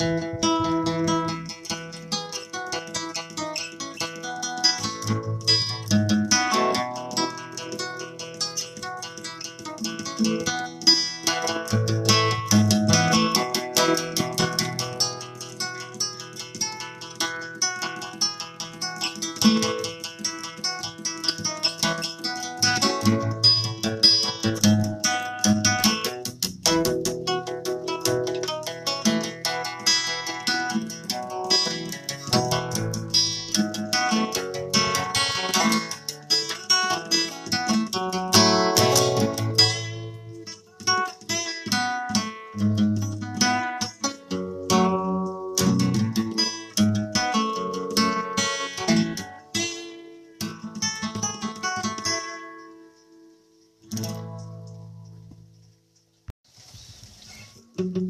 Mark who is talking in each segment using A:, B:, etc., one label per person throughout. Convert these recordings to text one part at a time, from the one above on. A: Música thank you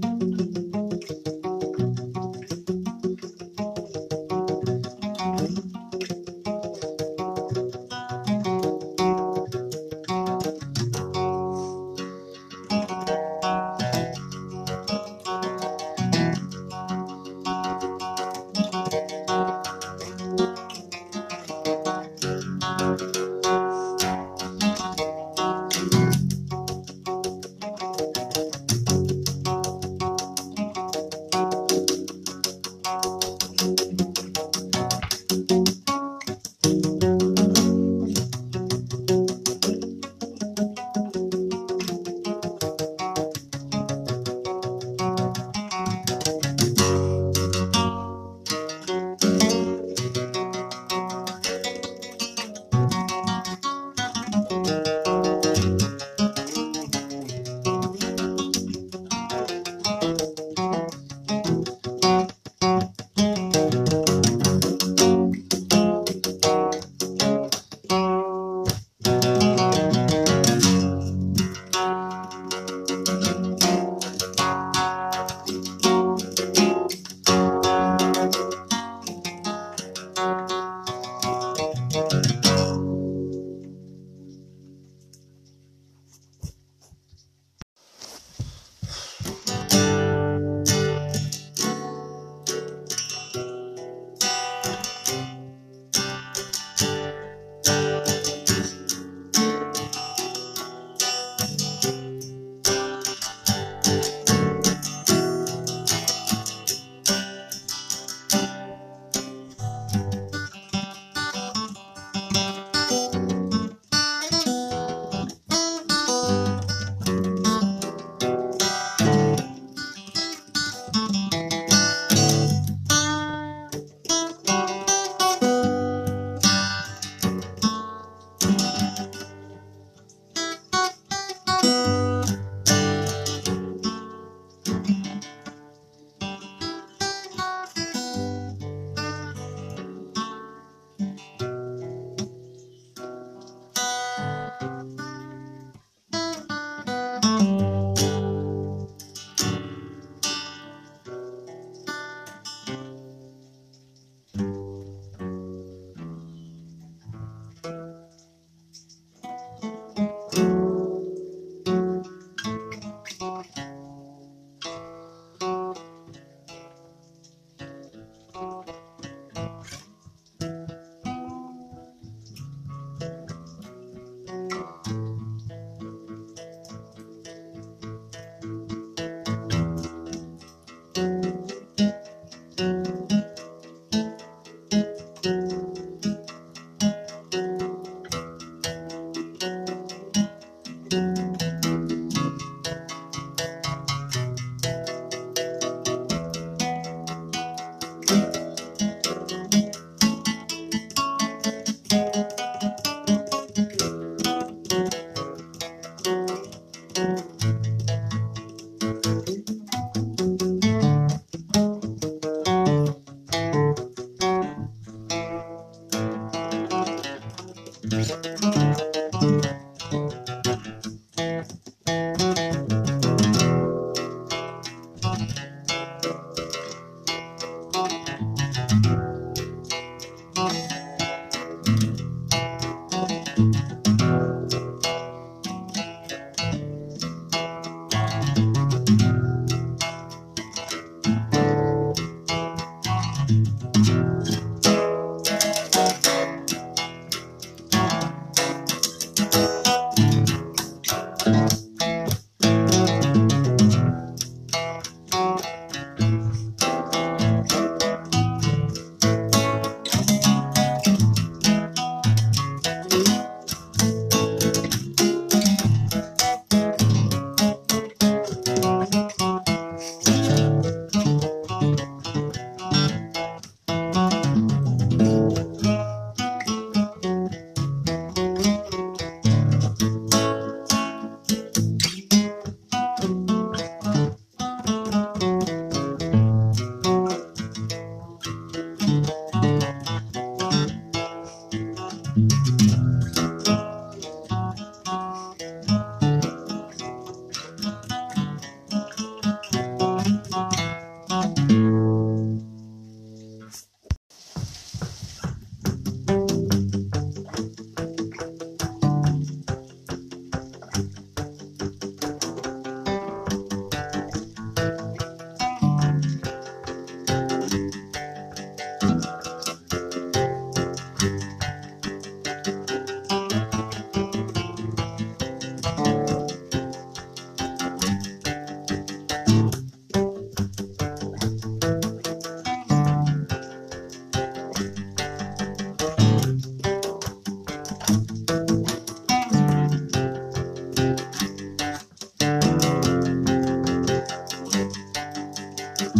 A: Thank you.